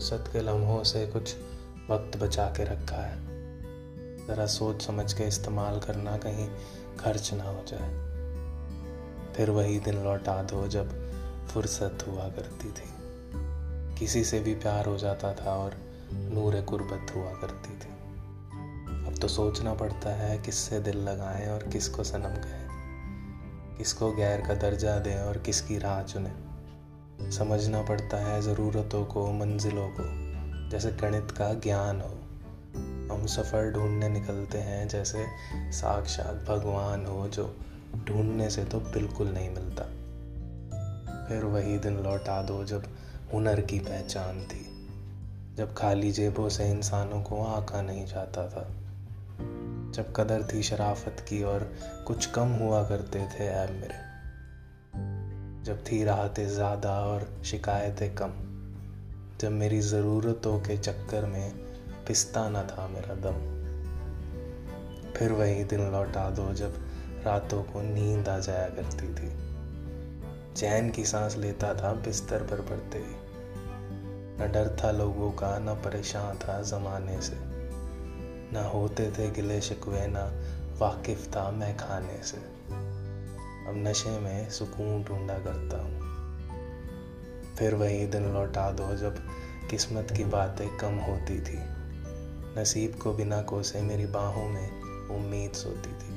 फुर्सत के लम्हों से कुछ वक्त बचा के रखा है। ज़रा सोच समझ के इस्तेमाल करना कहीं खर्च ना हो जाए। फिर वही दिन लौटा दो जब फुर्सत हुआ करती थी। किसी से भी प्यार हो जाता था और नूर गुर्बत हुआ करती थी। अब तो सोचना पड़ता है किससे दिल लगाएँ और किसको सनम कहें। किसको गैर का दर्जा दें और किसकी राह चुने। समझना पड़ता है ज़रूरतों को, मंजिलों को। जैसे गणित का ज्ञान हो। हम सफ़र ढूँढने निकलते हैं, जैसे साक्षात भगवान हो, जो ढूँढने से तो बिल्कुल नहीं मिलता। फिर वही दिन लौटा दो, जब हुनर की पहचान थी। जब खाली जेबों से इंसानों को आका नहीं जाता था। जब कदर थी शराफत की और कुछ कम हुआ करते थे, ऐब मेरे। जब थी राहतें ज़्यादा और शिकायतें कम। जब मेरी ज़रूरतों के चक्कर में पिसता न था मेरा दम। फिर वही दिन लौटा दो जब रातों को नींद आ जाया करती थी। चैन की सांस लेता था, बिस्तर पर पड़ते ही। न डर था लोगों का, न परेशान था ज़माने से। न होते थे गिले शिकवे, न वाकिफ था मैं खाने से। अब नशे में सुकून ढूंढा करता हूँ। फिर वही दिन लौटा दो जब किस्मत की बातें कम होती थी। नसीब को बिना कोसे मेरी बाहों में उम्मीद सोती थी।